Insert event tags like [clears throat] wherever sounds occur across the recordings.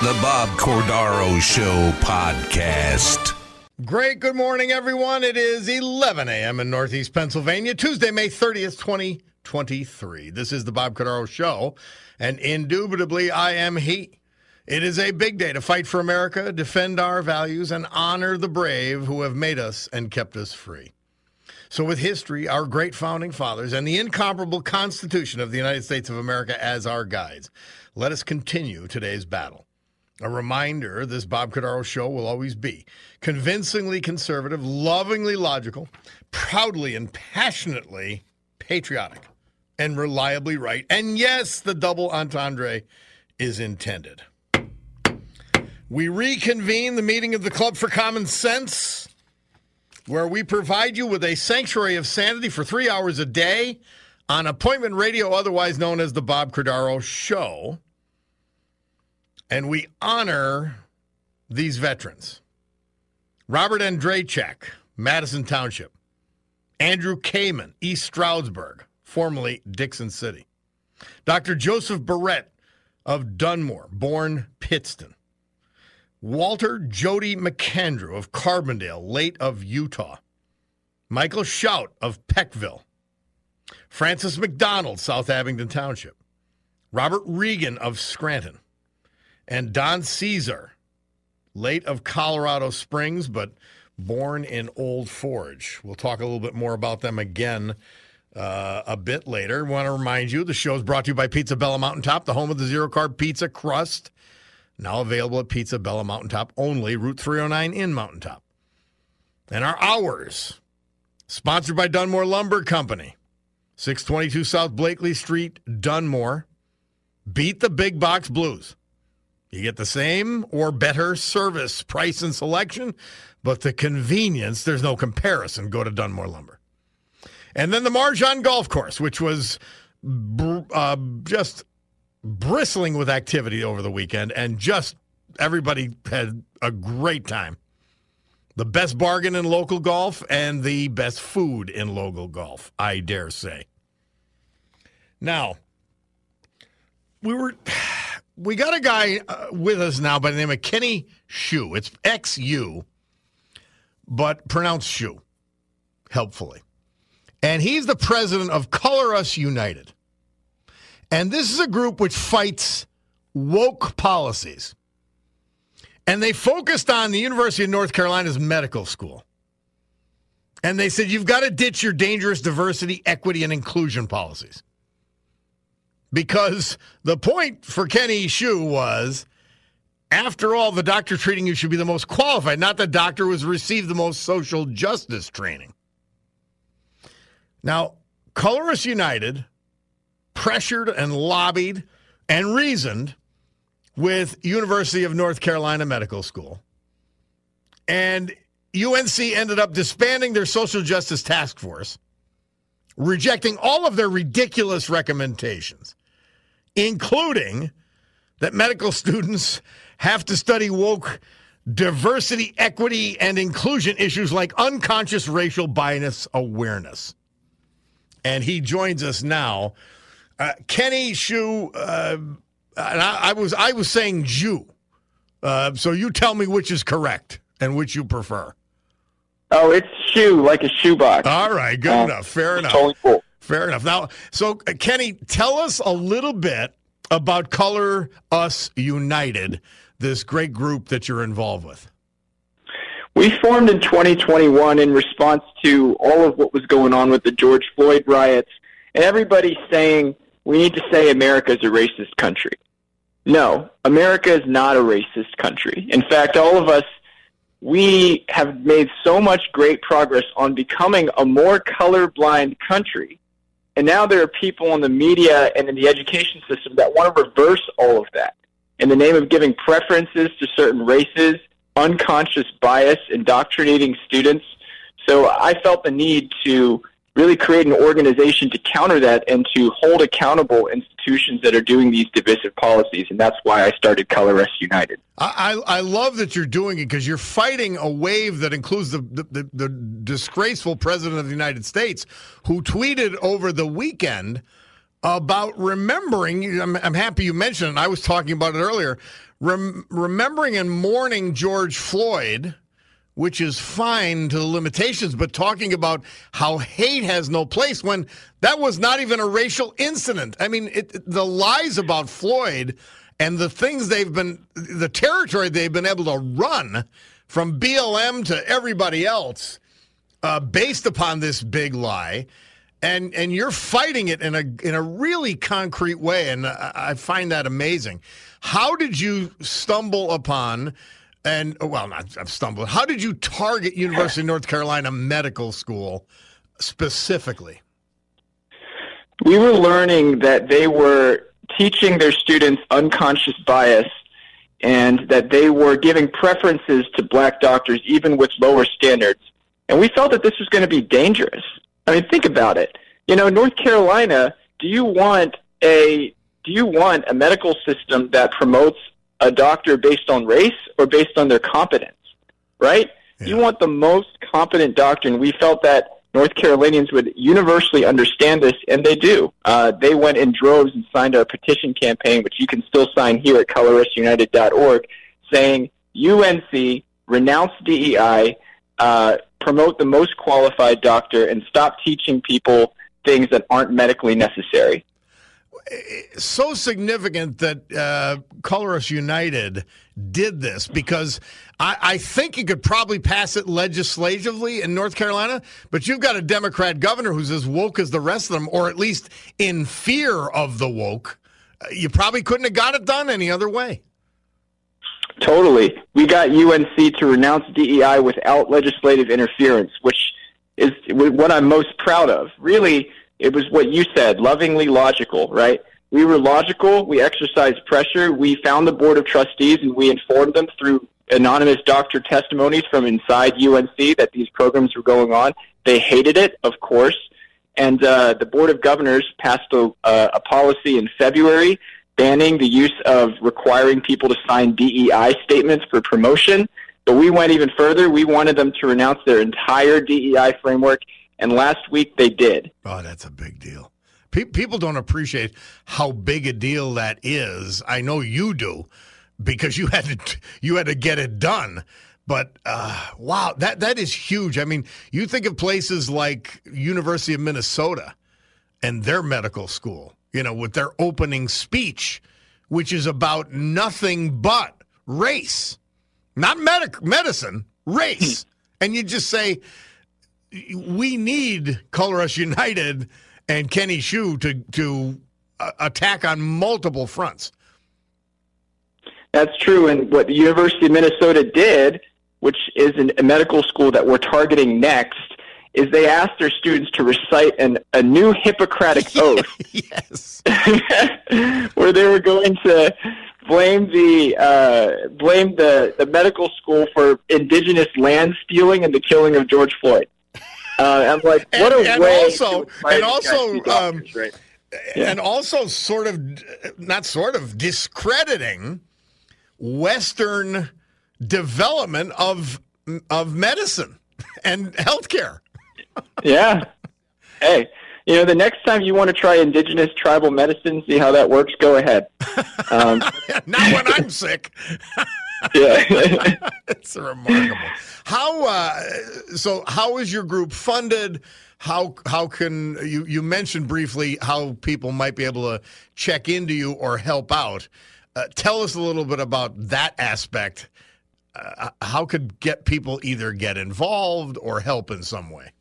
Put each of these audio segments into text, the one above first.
The Bob Cordaro Show podcast. Great. Good morning, everyone. It is 11 a.m. in Northeast Pennsylvania, Tuesday, May 30th, 2023. This is the Bob Cordaro Show, and indubitably, I am he. It is a big day to fight for America, defend our values, and honor the brave who have made us and kept us free. So, with history, our great founding fathers, and the incomparable Constitution of the United States of America as our guides, let us continue today's battle. A reminder this Bob Cordaro show will always be convincingly conservative, lovingly logical, proudly and passionately patriotic, and reliably right. And yes, the double entendre is intended. We reconvene the meeting of the Club for Common Sense, where we provide you with a sanctuary of sanity for three hours a day on appointment radio, otherwise known as the Bob Cordaro Show. And we honor these veterans Robert Andrejchak, Madison Township, Andrew Kamen, East Stroudsburg, formerly Dickson City, Dr. Joseph Barrett of Dunmore, born Pittston. Walter Jody McAndrew of Carbondale, late of Utah. Michael Shout of Peckville. Francis McDonald, South Abington Township. Robert Regan of Scranton. And Don Caesar, late of Colorado Springs, but born in Old Forge. We'll talk a little bit more about them again uh, a bit later. want to remind you the show is brought to you by Pizza Bella Mountaintop, the home of the zero carb pizza crust. Now available at Pizza Bella Mountaintop only, Route 309 in Mountaintop. And our hours, sponsored by Dunmore Lumber Company, 622 South Blakely Street, Dunmore. Beat the big box blues. You get the same or better service, price, and selection, but the convenience, there's no comparison. Go to Dunmore Lumber. And then the Marjan Golf Course, which was br- uh, just bristling with activity over the weekend, and just everybody had a great time. The best bargain in local golf and the best food in local golf, I dare say. Now, we were we got a guy uh, with us now by the name of Kenny Xu. It's X U, but pronounced Shu, helpfully. And he's the president of Color Us United. And this is a group which fights woke policies. And they focused on the University of North Carolina's medical school. And they said, you've got to ditch your dangerous diversity, equity, and inclusion policies. Because the point for Kenny Xu was after all, the doctor treating you should be the most qualified, not the doctor who has received the most social justice training. Now, Color Us United pressured and lobbied and reasoned with University of North Carolina Medical School. And UNC ended up disbanding their social justice task force, rejecting all of their ridiculous recommendations, including that medical students have to study woke diversity, equity, and inclusion issues like unconscious racial bias awareness. And he joins us now. Uh, Kenny Xu, uh, and I, I, was I was saying Jew. Uh, so you tell me which is correct and which you prefer. Oh, it's shoe, like a shoebox. All right, good Uh, enough. Fair enough. Totally cool. Fair enough. Now, so uh, Kenny, tell us a little bit about Color Us United, this great group that you're involved with? We formed in 2021 in response to all of what was going on with the George Floyd riots and everybody saying we need to say America is a racist country. No, America is not a racist country. In fact, all of us, we have made so much great progress on becoming a more colorblind country. And now there are people in the media and in the education system that want to reverse all of that in the name of giving preferences to certain races, unconscious bias, indoctrinating students. So I felt the need to really create an organization to counter that and to hold accountable institutions that are doing these divisive policies. And that's why I started Color Us United. I, I love that you're doing it because you're fighting a wave that includes the, the, the disgraceful president of the United States who tweeted over the weekend about remembering. I'm, I'm happy you mentioned it. I was talking about it earlier. Rem, remembering and mourning George Floyd which is fine to the limitations, but talking about how hate has no place when that was not even a racial incident. I mean, it, the lies about Floyd and the things they've been, the territory they've been able to run from BLM to everybody else uh, based upon this big lie. And, and you're fighting it in a in a really concrete way, and I, I find that amazing. How did you stumble upon and oh, well, not I've stumbled. How did you target University of North Carolina Medical School specifically? We were learning that they were teaching their students unconscious bias and that they were giving preferences to black doctors even with lower standards. And we felt that this was going to be dangerous. I mean, think about it. You know, North Carolina, do you want a do you want a medical system that promotes a doctor based on race or based on their competence, right? Yeah. You want the most competent doctor, and we felt that North Carolinians would universally understand this, and they do. Uh, they went in droves and signed our petition campaign, which you can still sign here at colorusunited.org, saying UNC renounce DEI, uh, promote the most qualified doctor, and stop teaching people things that aren't medically necessary so significant that uh, Color Us United did this because I, I, think you could probably pass it legislatively in North Carolina, but you've got a Democrat governor who's as woke as the rest of them, or at least in fear of the woke. Uh, you probably couldn't have got it done any other way. Totally. We got UNC to renounce DEI without legislative interference, which is what I'm most proud of. Really, it was what you said, lovingly logical, right? We were logical. We exercised pressure. We found the board of trustees and we informed them through anonymous doctor testimonies from inside UNC that these programs were going on. They hated it, of course. And uh, the board of governors passed a, a policy in February banning the use of requiring people to sign DEI statements for promotion. But we went even further. We wanted them to renounce their entire DEI framework and last week they did. Oh, that's a big deal. people don't appreciate how big a deal that is. I know you do because you [laughs] had to you had to get it done. But uh, wow, that that is huge. I mean, you think of places like University of Minnesota and their medical school, you know, with their opening speech, which is about nothing but race, not medic medicine, race, [laughs] and you just say we need Color Us United and Kenny Xu to to uh, attack on multiple fronts. That's true, and what the University of Minnesota did, which is an, a medical school that we're targeting next, is they asked their students to recite an, a new Hippocratic [laughs] oath. yes, [laughs] where they were going to blame the uh, blame the, the medical school for indigenous land stealing and the killing of George Floyd. Uh, I'm like, what and, a and way! Also, and also, um, right? yeah. and also, sort of, not sort of, discrediting Western development of of medicine [laughs] and healthcare. yeah. Hey, you know, the next time you want to try indigenous tribal medicine, see how that works, go ahead. [laughs] Um, Not when I'm sick. [laughs] yeah. [laughs] it's remarkable. How uh, so? How is your group funded? how how can you you mentioned briefly how people might be able to check into you or help out. Uh, tell us a little bit about that aspect. Uh, how could get people either get involved or help in some way?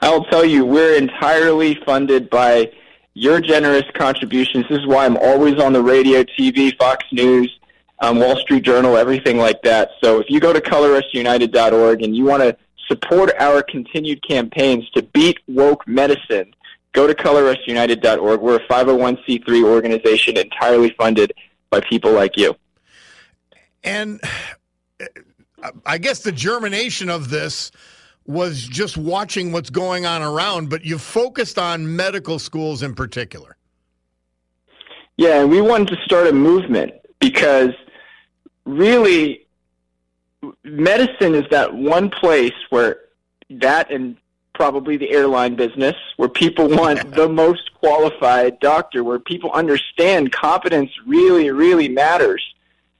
I'll tell you, we're entirely funded by your generous contributions. This is why I'm always on the radio, TV, Fox News, um, Wall Street Journal, everything like that. So if you go to colorusunited.org and you want to support our continued campaigns to beat woke medicine, go to colorusunited.org. We're a 501c3 organization entirely funded by people like you. And uh, I guess the germination of this was just watching what's going on around, but you focused on medical schools in particular. Yeah, and we wanted to start a movement because really medicine is that one place where that and probably the airline business where people [laughs] want the most qualified doctor where people understand competence really really matters.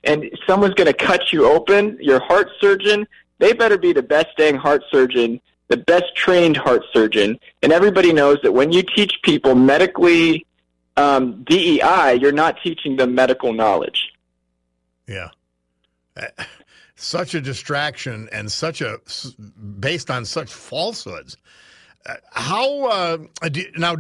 And someone's going to cut you open your heart surgeon they better be the best dang heart surgeon the best trained heart surgeon. And everybody knows that when you teach people medically um, dei you're not teaching them medical knowledge. Yeah such a distraction and such a based on such falsehoods. Uh, how uh, do, now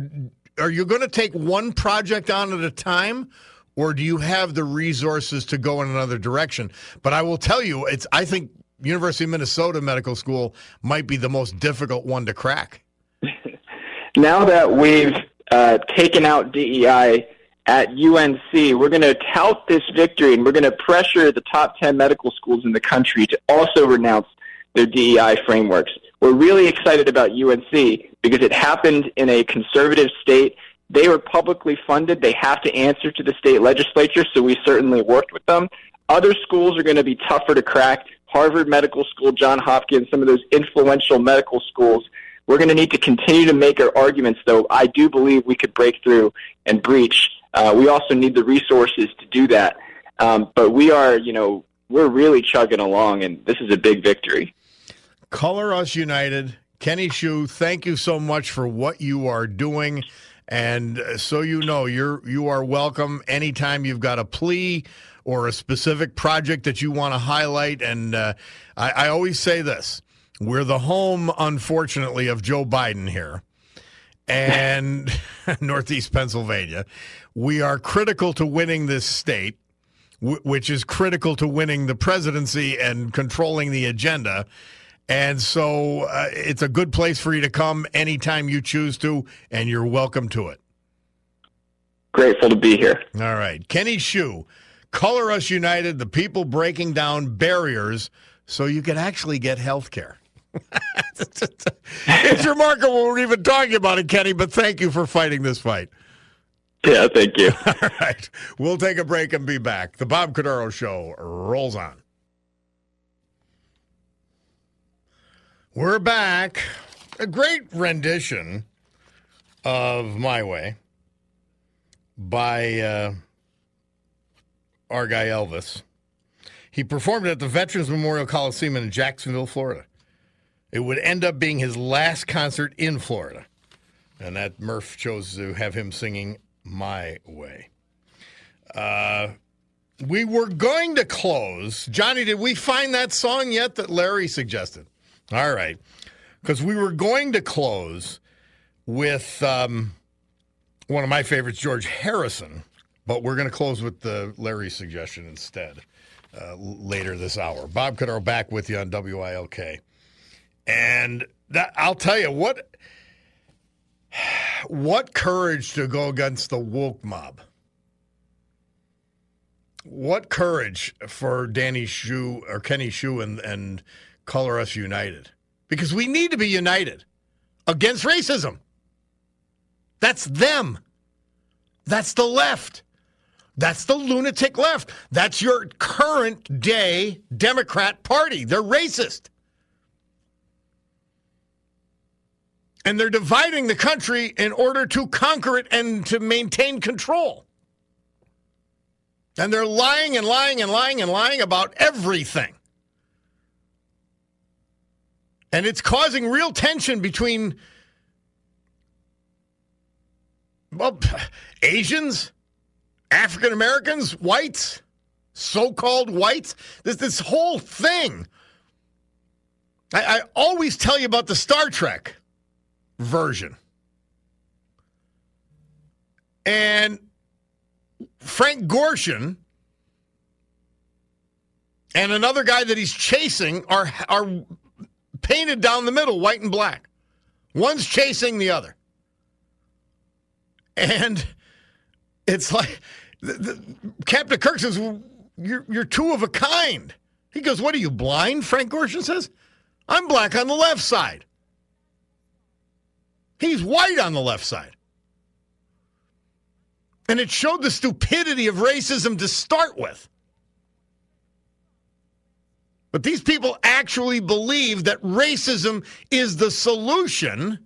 are you going to take one project on at a time? Or do you have the resources to go in another direction? But I will tell you, it's. I think University of Minnesota Medical School might be the most difficult one to crack. [laughs] now that we've uh, taken out DEI at UNC. We're going to tout this victory and we're going to pressure the top 10 medical schools in the country to also renounce their DEI frameworks. We're really excited about UNC because it happened in a conservative state. They were publicly funded. They have to answer to the state legislature, so we certainly worked with them. Other schools are going to be tougher to crack. Harvard Medical School, John Hopkins, some of those influential medical schools. We're going to need to continue to make our arguments, though. I do believe we could break through and breach uh, we also need the resources to do that. Um, but we are, you know, we're really chugging along, and this is a big victory. Color Us United. Kenny Xu, thank you so much for what you are doing. And so you know, you're you are welcome anytime you've got a plea or a specific project that you want to highlight. And uh, I, I always say this: we're the home, unfortunately, of Joe Biden here and [laughs] Northeast Pennsylvania. We are critical to winning this state, w- which is critical to winning the presidency and controlling the agenda. And so uh, it's a good place for you to come anytime you choose to, and you're welcome to it. Grateful to be here. All right. Kenny Xu, Color Us United, the people breaking down barriers so you can actually get health care. [laughs] it's remarkable we're even talking about it, Kenny, but thank you for fighting this fight. Yeah, thank you. [laughs] All right. We'll take a break and be back. The Bob Cordaro Show rolls on. We're back. A great rendition of My Way by uh, our guy Elvis. He performed at the Veterans Memorial Coliseum in Jacksonville, Florida. It would end up being his last concert in Florida. And that Murph chose to have him singing My Way. Uh, we were going to close. Johnny, did we find that song yet that Larry suggested? All right. Because we were going to close with um, one of my favorites, George Harrison, but we're going to close with the Larry suggestion instead uh, later this hour. Bob Cordaro back with you on WILK. And that I'll tell you what what courage to go against the woke mob. What courage for Danny Xu or Kenny Xu and, and Color Us United. Because we need to be united against racism. That's them. That's the left. That's the lunatic left. That's your current day Democrat Party. They're racist. And they're dividing the country in order to conquer it and to maintain control. And they're lying and lying and lying and lying about everything. And it's causing real tension between well, Asians, African Americans, whites, so-called whites. This this whole thing. I, I always tell you about the Star Trek version, and Frank Gorshin and another guy that he's chasing are are painted down the middle, white and black. One's chasing the other. And it's like the, the, Captain Kirk says, you're, you're two of a kind. He goes, What are you, blind? Frank Gorshin says, I'm black on the left side. He's white on the left side. And it showed the stupidity of racism to start with. But these people actually believe that racism is the solution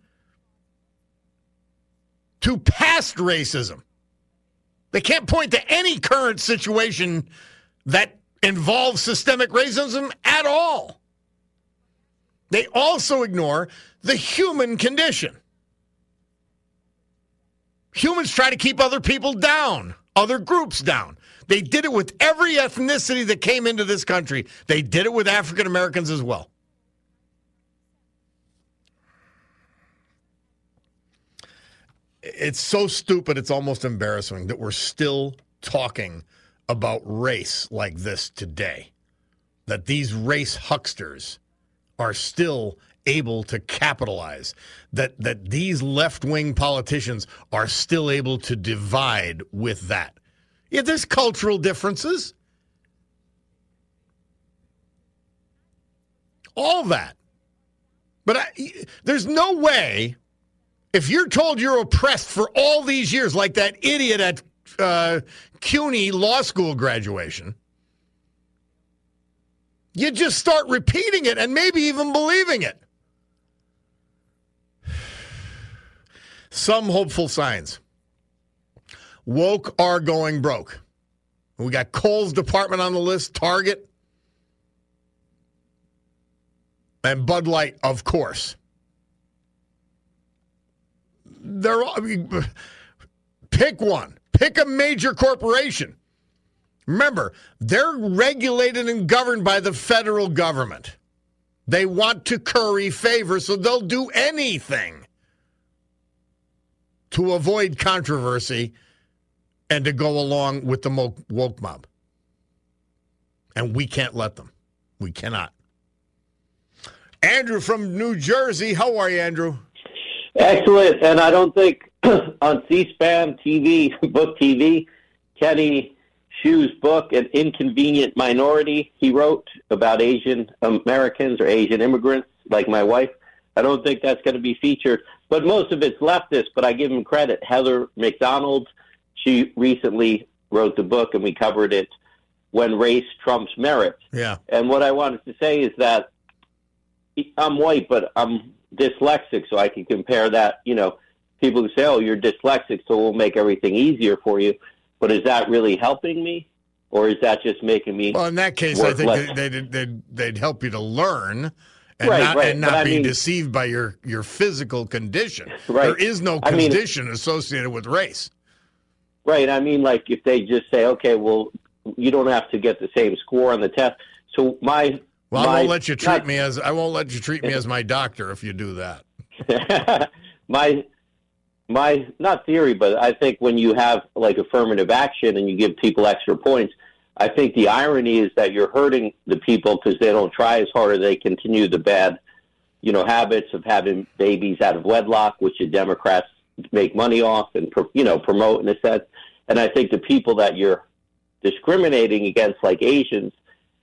to past racism. They can't point to any current situation that involves systemic racism at all. They also ignore the human condition. Humans try to keep other people down, other groups down. They did it with every ethnicity that came into this country. They did it with African Americans as well. It's so stupid, it's almost embarrassing that we're still talking about race like this today. That these race hucksters are still able to capitalize that that these left-wing politicians are still able to divide with that yeah, there's cultural differences. All that. But I, there's no way, if you're told you're oppressed for all these years, like that idiot at uh, CUNY law school graduation, you just start repeating it and maybe even believing it. Some hopeful signs woke are going broke. We got Kohl's department on the list, Target, and Bud Light, of course. They're all, I mean, pick one. Pick a major corporation. Remember, they're regulated and governed by the federal government. They want to curry favor, so they'll do anything to avoid controversy and to go along with the woke mob. And we can't let them. We cannot. Andrew from New Jersey. How are you, Andrew? Excellent. And I don't think [clears throat] on C SPAN TV, [laughs] book TV, Kenny Xu's book, An Inconvenient Minority, he wrote about Asian Americans or Asian immigrants like my wife. I don't think that's going to be featured. But most of it's leftist, but I give him credit. Heather Mac Donald, she recently wrote the book, and we covered it when race trumps merit. Yeah. And what I wanted to say is that I'm white, but I'm dyslexic, so I can compare that. You know, people who say, "Oh, you're dyslexic, so we'll make everything easier for you," but is that really helping me? Or is that just making me? Well, in that case, I think less? they'd, they'd, they'd help you to learn, and right, not, right. and not be I mean, deceived by your, your physical condition. Right. There is no I mean- condition associated with race. Right. I mean, like if they just say, okay, well, you don't have to get the same score on the test. So my Well, my, I won't let you treat not- me as I won't let you treat me as my doctor if you do that. [laughs] my my not theory, but I think when you have like affirmative action and you give people extra points, I think the irony is that you're hurting the people because they don't try as hard or they continue the bad, you know, habits of having babies out of wedlock, which the Democrats make money off and you know promote in a sense. And I think the people that you're discriminating against, like Asians,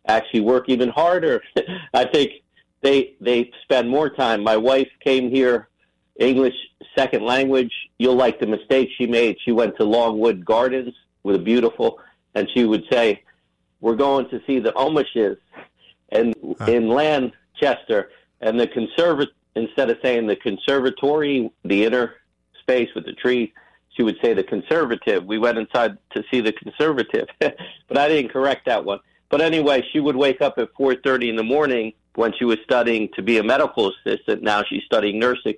actually work even harder. [laughs] I think they they spend more time. My wife came here, English second language. You'll like the mistake she made. She went to Longwood Gardens with a beautiful, and she would say, "We're going to see the Omishes," and in Lanchester, and the conservat instead of saying the conservatory, the inner space with the trees, she would say the conservative. We went inside to see the conservative, [laughs] but I didn't correct that one. But anyway, she would wake up at 4:30 in the morning when she was studying to be a medical assistant. Now she's studying nursing,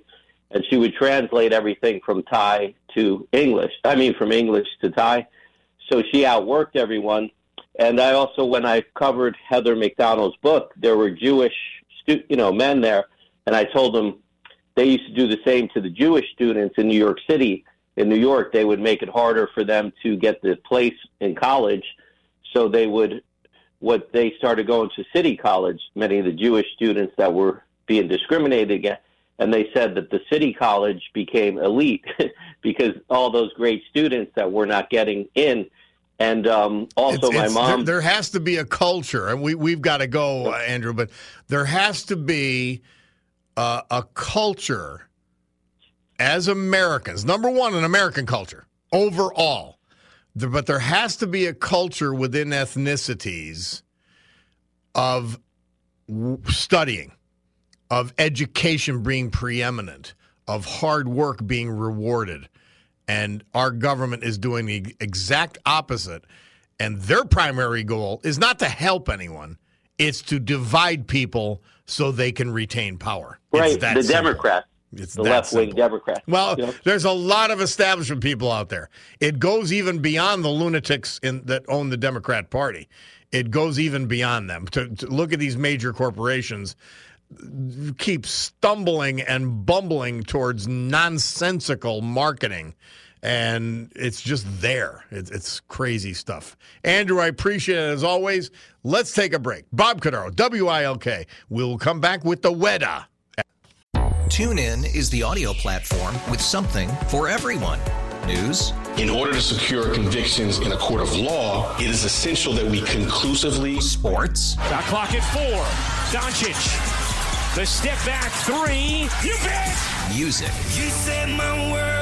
and she would translate everything from Thai to English. I mean, from English to Thai. So she outworked everyone. And I also, when I covered Heather Mac Donald's book, there were Jewish, stu- you know, men there, and I told them they used to do the same to the Jewish students in New York City. In New York, they would make it harder for them to get the place in college, so they would. What they started going to City College, many of the Jewish students that were being discriminated against, and they said that the City College became elite [laughs] because all those great students that we're not getting in and um, also, It's- my it's- mom. There, there has to be a culture, and we we've got to go, uh, Andrew. But there has to be uh, a culture as Americans. Number one, an American culture overall. But there has to be a culture within ethnicities of studying, of education being preeminent, of hard work being rewarded. And our government is doing the exact opposite. And their primary goal is not to help anyone, it's to divide people so they can retain power. Right, the simple. Democrats, It's the left wing. Democrats. Well, you know? there's a lot of establishment people out there. It goes even beyond the lunatics in, that own the Democrat Party. It goes even beyond them. To, to look at these major corporations keep stumbling and bumbling towards nonsensical marketing. And it's just there. It's, it's crazy stuff. Andrew, I appreciate it as always. Let's take a break. Bob Cordaro, WILK. We'll come back with the WEDA. TuneIn is the audio platform with something for everyone. News, In order to secure convictions in a court of law, it is essential that we conclusively sports, Shot clock at four. Doncic. The step back three. You bet. music, You set my world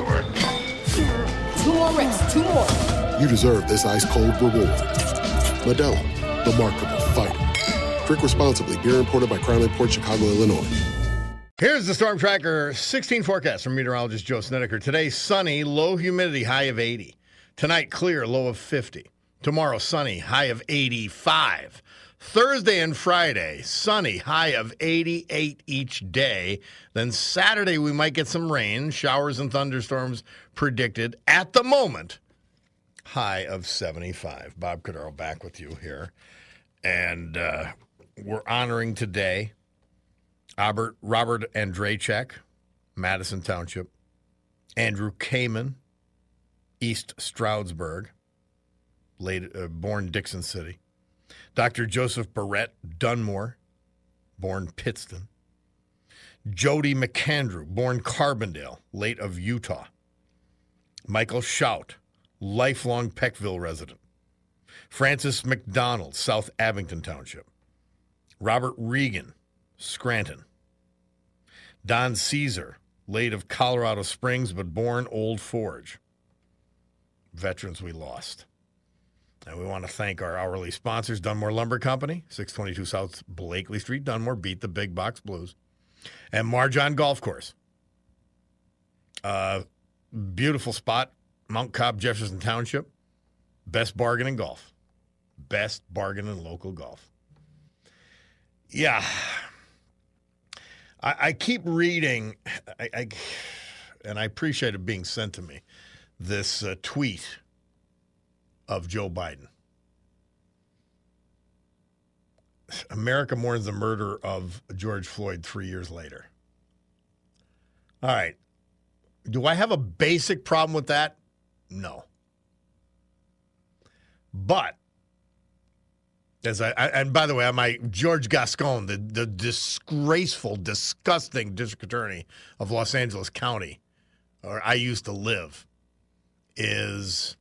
Two two more. you deserve this ice cold reward. Modelo, the Markable Fighter. Drink responsibly. Beer imported by Crown Port Chicago, Illinois. Here's the Storm Tracker 16 forecast from meteorologist Joe Snedeker. Today, sunny, low humidity, high of 80. Tonight, clear, low of 50. Tomorrow, sunny, high of 85. Thursday and Friday, sunny, high of 88 each day. Then Saturday, we might get some rain, showers and thunderstorms predicted. At the moment, high of 75. Bob Cordaro back with you here. And uh, we're honoring today Robert, Robert Andrejchek, Madison Township. Andrew Kamen, East Stroudsburg, late, uh, born Dickson City. Dr. Joseph Barrett Dunmore, born Pittston. Jody McAndrew, born Carbondale, late of Utah. Michael Shout, lifelong Peckville resident. Francis McDonald, South Abington Township. Robert Regan, Scranton. Don Caesar, late of Colorado Springs, but born Old Forge. Veterans we lost. And we want to thank our hourly sponsors, Dunmore Lumber Company, 622 South Blakely Street, Dunmore, beat the big box blues. And Marjon Golf Course. Uh, beautiful spot, Mount Cobb, Jefferson Township. Best bargain in golf. Best bargain in local golf. Yeah. I, I keep reading, I, I, and I appreciate it being sent to me, this uh, tweet of Joe Biden. America mourns the murder of George Floyd three years later. All right. Do I have a basic problem with that? No. But as I, I and by the way, my George Gascon, the the disgraceful, disgusting district attorney of Los Angeles County, where I used to live, is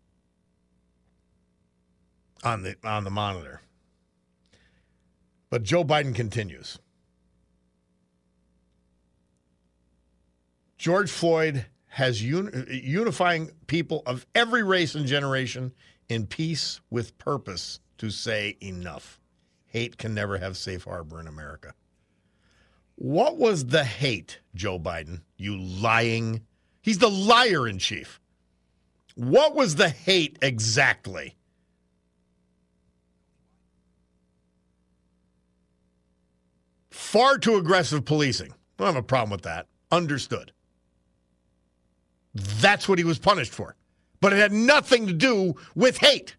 on the on the monitor. But Joe Biden continues. George Floyd has un- unifying people of every race and generation in peace with purpose to say enough. Hate can never have safe harbor in America. What was the hate, Joe Biden? You lying. He's the liar in chief. What was the hate exactly? Far too aggressive policing. I don't have a problem with that. Understood. That's what he was punished for. But it had nothing to do with hate.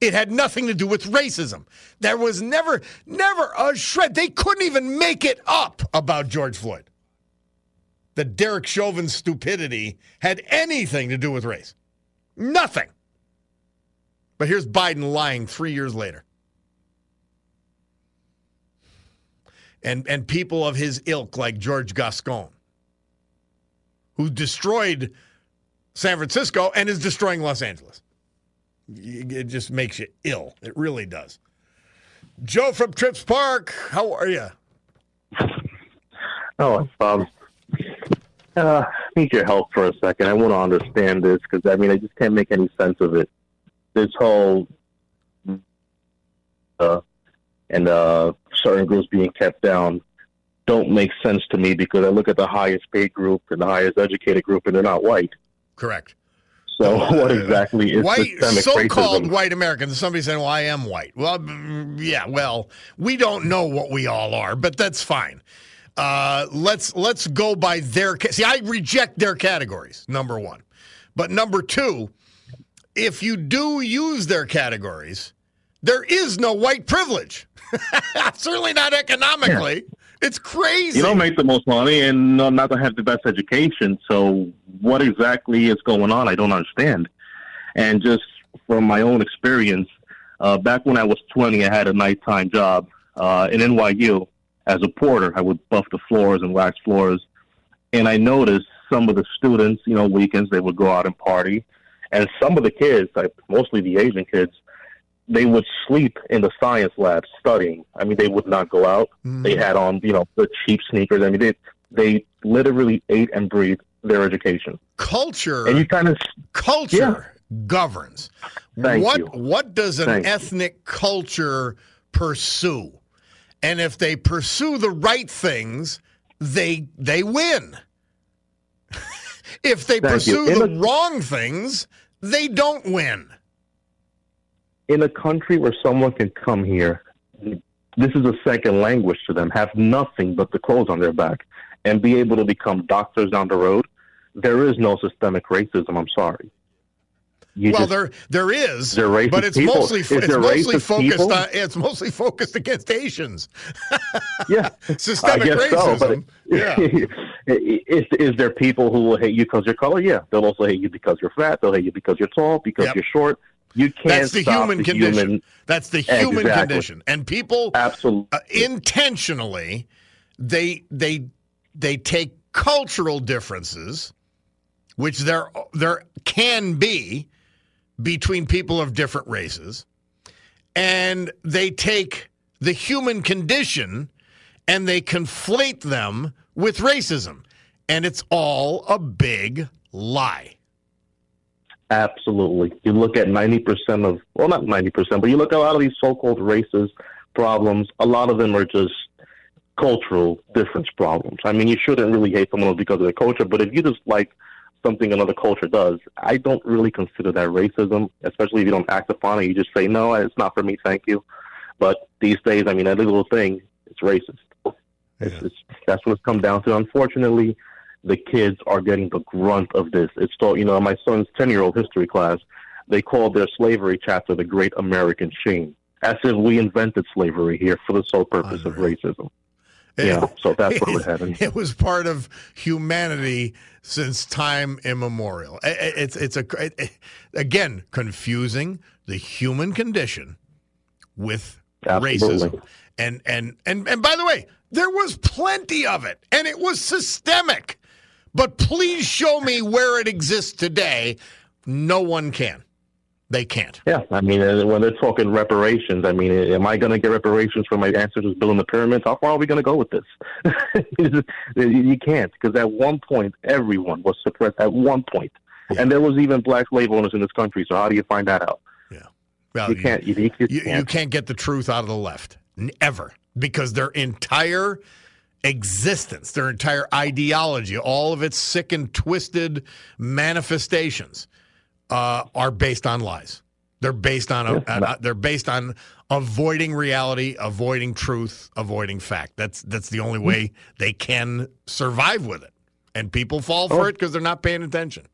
It had nothing to do with racism. There was never, never a shred. They couldn't even make it up about George Floyd. That Derek Chauvin's stupidity had anything to do with race. Nothing. But here's Biden lying three years later. And, and people of his ilk, like George Gascon, who destroyed San Francisco and is destroying Los Angeles. It just makes you ill. It really does. Joe from Trips Park, how are you? Oh, um, uh, need your help for a second. I want to understand this because I mean I just can't make any sense of it. This whole uh, and uh, certain groups being kept down don't make sense to me because I look at the highest paid group and the highest educated group, and they're not white. Correct. So [laughs] what exactly is white, so-called racism? white Americans. Somebody saying, "Well, I am white." Well, mm, yeah. Well, we don't know what we all are, but that's fine. Uh, let's let's go by their. See, I reject their categories. Number one, but number two, if you do use their categories, there is no white privilege. [laughs] Certainly not economically. It's crazy. You don't make the most money and not not to have the best education. So what exactly is going on? I don't understand. And just from my own experience, uh, back when I was 20, I had a nighttime job uh, in NYU as a porter. I would buff the floors and wax floors. And I noticed some of the students, you know, weekends they would go out and party. And some of the kids, like mostly the Asian kids, they would sleep in the science lab studying. I mean, they would not go out. Mm. They had on, you know, the cheap sneakers. I mean, they they literally ate and breathed their education. culture And you kind of culture governs. Thank what you. what does an Thank you. ethnic culture pursue? And if they pursue the right things, they they win. [laughs] if they Thank pursue you. the wrong things, they don't win. In a country where someone can come here, this is a second language to them, have nothing but the clothes on their back, and be able to become doctors down the road. There is no systemic racism. I'm sorry. You well, just- there there is, but it's people? mostly it's mostly focused people? on it's mostly focused against Asians. [laughs] yeah, Systemic guess so. Racism. yeah. [laughs] is, is there people who will hate you because you're color? Yeah, they'll also hate you because you're fat. They'll hate you because you're tall, because Yep. you're short. You can't That's the human the condition. human- That's the human Exactly. condition. And people Absolutely. uh, intentionally they they they take cultural differences which there there can be between people of different races and they take the human condition and they conflate them with racism and it's all a big lie Absolutely. You look at 90% of, well, not 90%, but you look at a lot of these so called racist problems, a lot of them are just cultural difference problems. I mean, you shouldn't really hate someone because of their culture, but if you just like something another culture does, I don't really consider that racism, especially if you don't act upon it. You just say, no, it's not for me, thank you. But these days, I mean, that little thing, it's racist. It's, it's, that's what it's come down to. Unfortunately, the kids are getting the grunt of this. It's taught, you know, my son's 10 year old history class, they called their slavery chapter the Great American Shame, as if we invented slavery here for the sole purpose of racism. Yeah, so that's what we're [laughs] having. It was part of humanity since time immemorial. I- I- It's it's a it- again confusing the human condition with Absolutely. racism. And and and and by the way, there was plenty of it, and it was systemic. But please show me where it exists today. No one can. They can't. Yeah, I mean, uh, when they're talking reparations, I mean, am I going to get reparations for my ancestors building the pyramids? How far are we going to go with this? [laughs] you can't, because at one point, everyone was suppressed. At one point, and there was even black slave owners in this country. So how do you find that out? Well, you can't. You, you, you, you can't get the truth out of the left ever because their entire existence, their entire ideology, all of its sick and twisted manifestations uh, are based on lies. They're based on a, uh, they're based on avoiding reality, avoiding truth, avoiding fact. That's that's the only way they can survive with it. And people fall for Oh. it because they're not paying attention.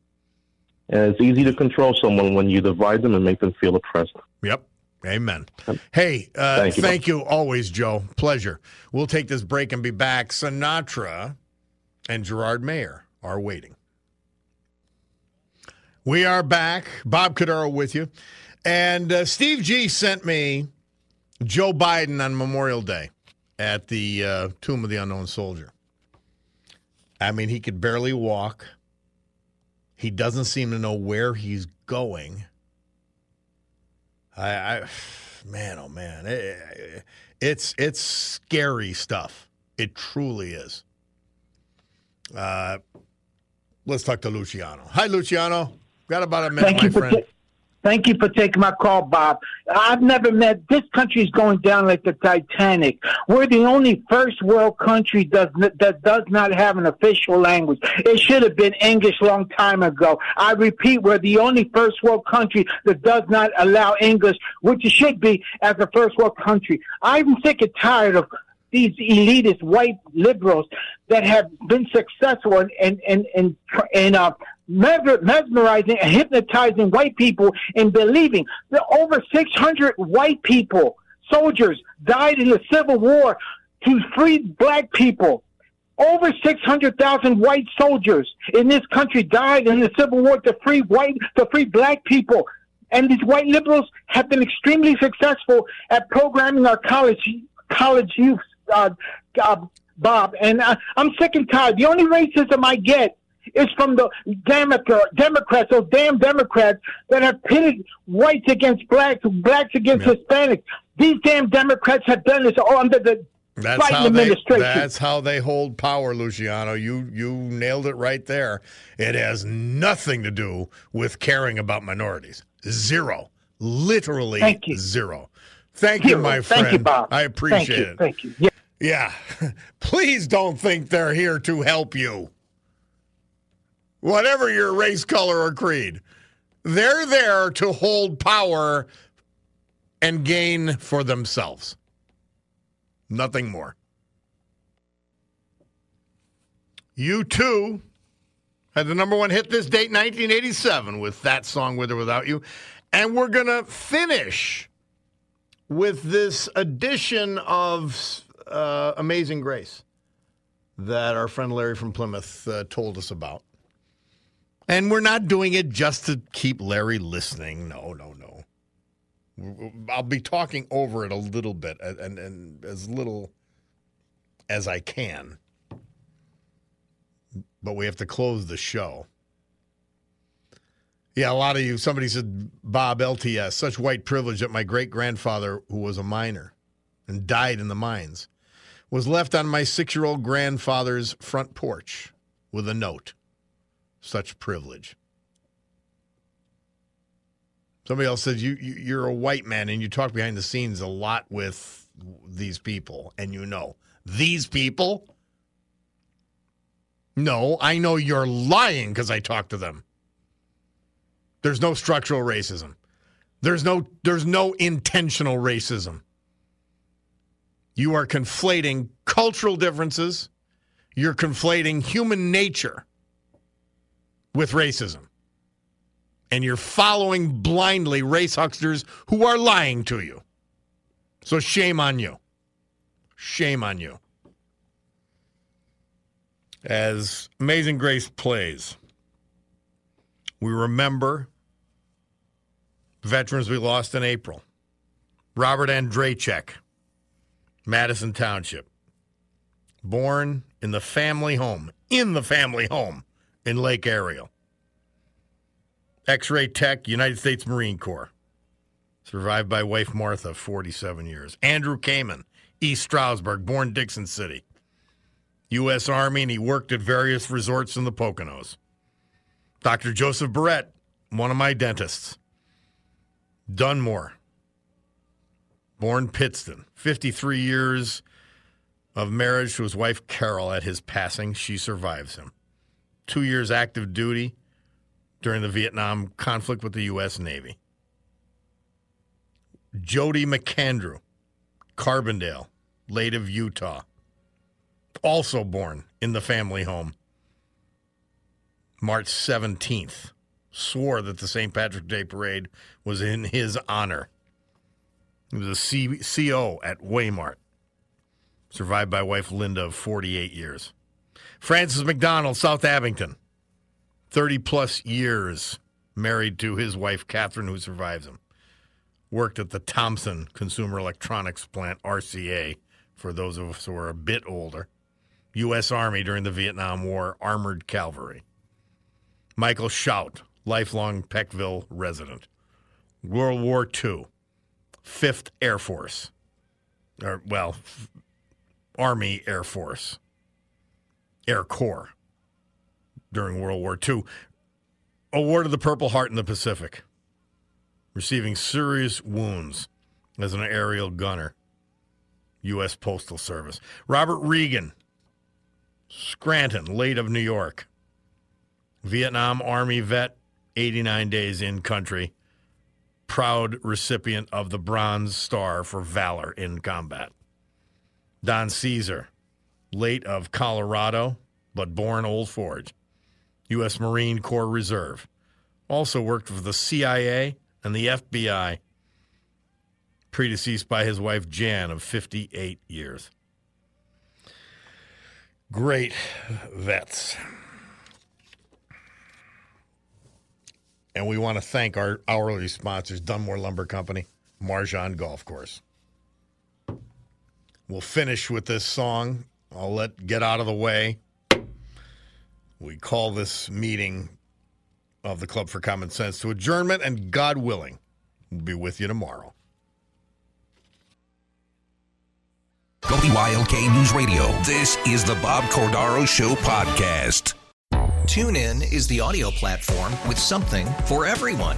And it's easy to control someone when you divide them and make them feel oppressed. Yep. Amen. Hey, uh, Thank thank, you, you, always, Joe. Pleasure. We'll take this break and be back. Sinatra and Gerard Mayer are waiting. We are back. Bob Cordaro with you. And uh, Steve G sent me Joe Biden on Memorial Day at the uh, Tomb of the Unknown Soldier. I mean, he could barely walk. He doesn't seem to know where he's going. I, I [sighs] man, oh man, it, it's it's scary stuff. It truly is. Uh, let's talk to Luciano. Hi, Luciano. Got about a minute, Thank my friend. ta- thank you for taking my call, Bob. I've never met this country's going down like the Titanic. We're the only first world country does that does not have an official language. It should have been English long time ago. I repeat, we're the only first world country that does not allow English, which it should be as a first world country. I'm sick and tired of these elitist white liberals that have been successful in in in in, in uh, mesmerizing and hypnotizing white people in believing that over 600 white people, soldiers, died in the Civil War to free black people. Over 600,000 white soldiers in this country died in the Civil War to free white, to free black people. And these white liberals have been extremely successful at programming our college, college youth, uh, uh, Bob. And I, I'm sick and tired. The only racism I get is from the Democrat, Democrats, those damn Democrats that have pitted whites against blacks, blacks against Hispanics. These damn Democrats have done this all under the That's Biden how they. administration. That's how they hold power, Luciano. You you nailed it right there. It has nothing to do with caring about minorities. Zero, literally Thank you. zero. Thank you, Zero. my Thank friend. you, Bob. I appreciate Thank you. it. Thank you. Yeah. Yeah. [laughs] Please don't think they're here to help you. Whatever your race, color, or creed, they're there to hold power and gain for themselves. Nothing more. U2 had the number one hit this date, 1987, with that song, With or Without You. And we're going to finish with this edition of uh, Amazing Grace that our friend Larry from Plymouth uh, told us about. And we're not doing it just to keep Larry listening. No, no, no. I'll be talking over it a little bit and, and, as little as I can. But we have to close the show. Yeah, a lot of you, somebody said, Bob, LTS, such white privilege that my great grandfather, who was a miner and died in the mines, was left on my six year old grandfather's front porch with a note. Such privilege. Somebody else said you, you you're a white man and you talk behind the scenes a lot with these people, and you know these people. No, I know you're lying because I talk to them. There's no structural racism. There's no there's no intentional racism. You are conflating cultural differences. You're conflating human nature with racism. And you're following blindly race hucksters who are lying to you. So shame on you. Shame on you. As Amazing Grace plays, we remember veterans we lost in April. Robert Andrachek, Madison Township. Born in the family home, in the family home in Lake Ariel. X ray tech, United States Marine Corps. Survived by wife Martha, 47 years. Andrew Kamen, East Stroudsburg, born Dickson City. U.S. Army, and he worked at various resorts in the Poconos. Dr. Joseph Barrett, one of my dentists. Dunmore, born Pittston, 53 years of marriage to his wife Carol at his passing. She survives him. Two years active duty during the Vietnam conflict with the U.S. Navy. Jody McAndrew, Carbondale, late of Utah, also born in the family home. March 17th, swore that the St. Patrick Day parade was in his honor. He was a CO at Waymart. Survived by wife Linda of 48 years. Francis McDonald, South Abington. 30 plus years married to his wife Catherine, who survives him. Worked at the Thomson Consumer Electronics Plant, RCA, for those of us who are a bit older. U.S. Army during the Vietnam War, Armored Cavalry. Michael Shout, lifelong Peckville resident. World War II, 5th Air Force. Or, well, Army Air Force, Air Corps during World War II. Awarded the Purple Heart in the Pacific, receiving serious wounds as an aerial gunner. U.S. Postal Service. Robert Regan, Scranton, late of New York. Vietnam Army vet, 89 days in country. Proud recipient of the Bronze Star for valor in combat. Don Caesar, late of Colorado, but born Old Forge. U.S. Marine Corps Reserve. Also worked for the CIA and the FBI. Predeceased by his wife Jan of 58 years. Great vets. And we want to thank our hourly sponsors, Dunmore Lumber Company, Marjan Golf Course. We'll finish with this song. I'll let get out of the way. We call this meeting of the Club for Common Sense to adjournment, and God willing, we'll be with you tomorrow. WILK News Radio. This is the Bob Cordaro Show podcast. TuneIn is the audio platform with something for everyone.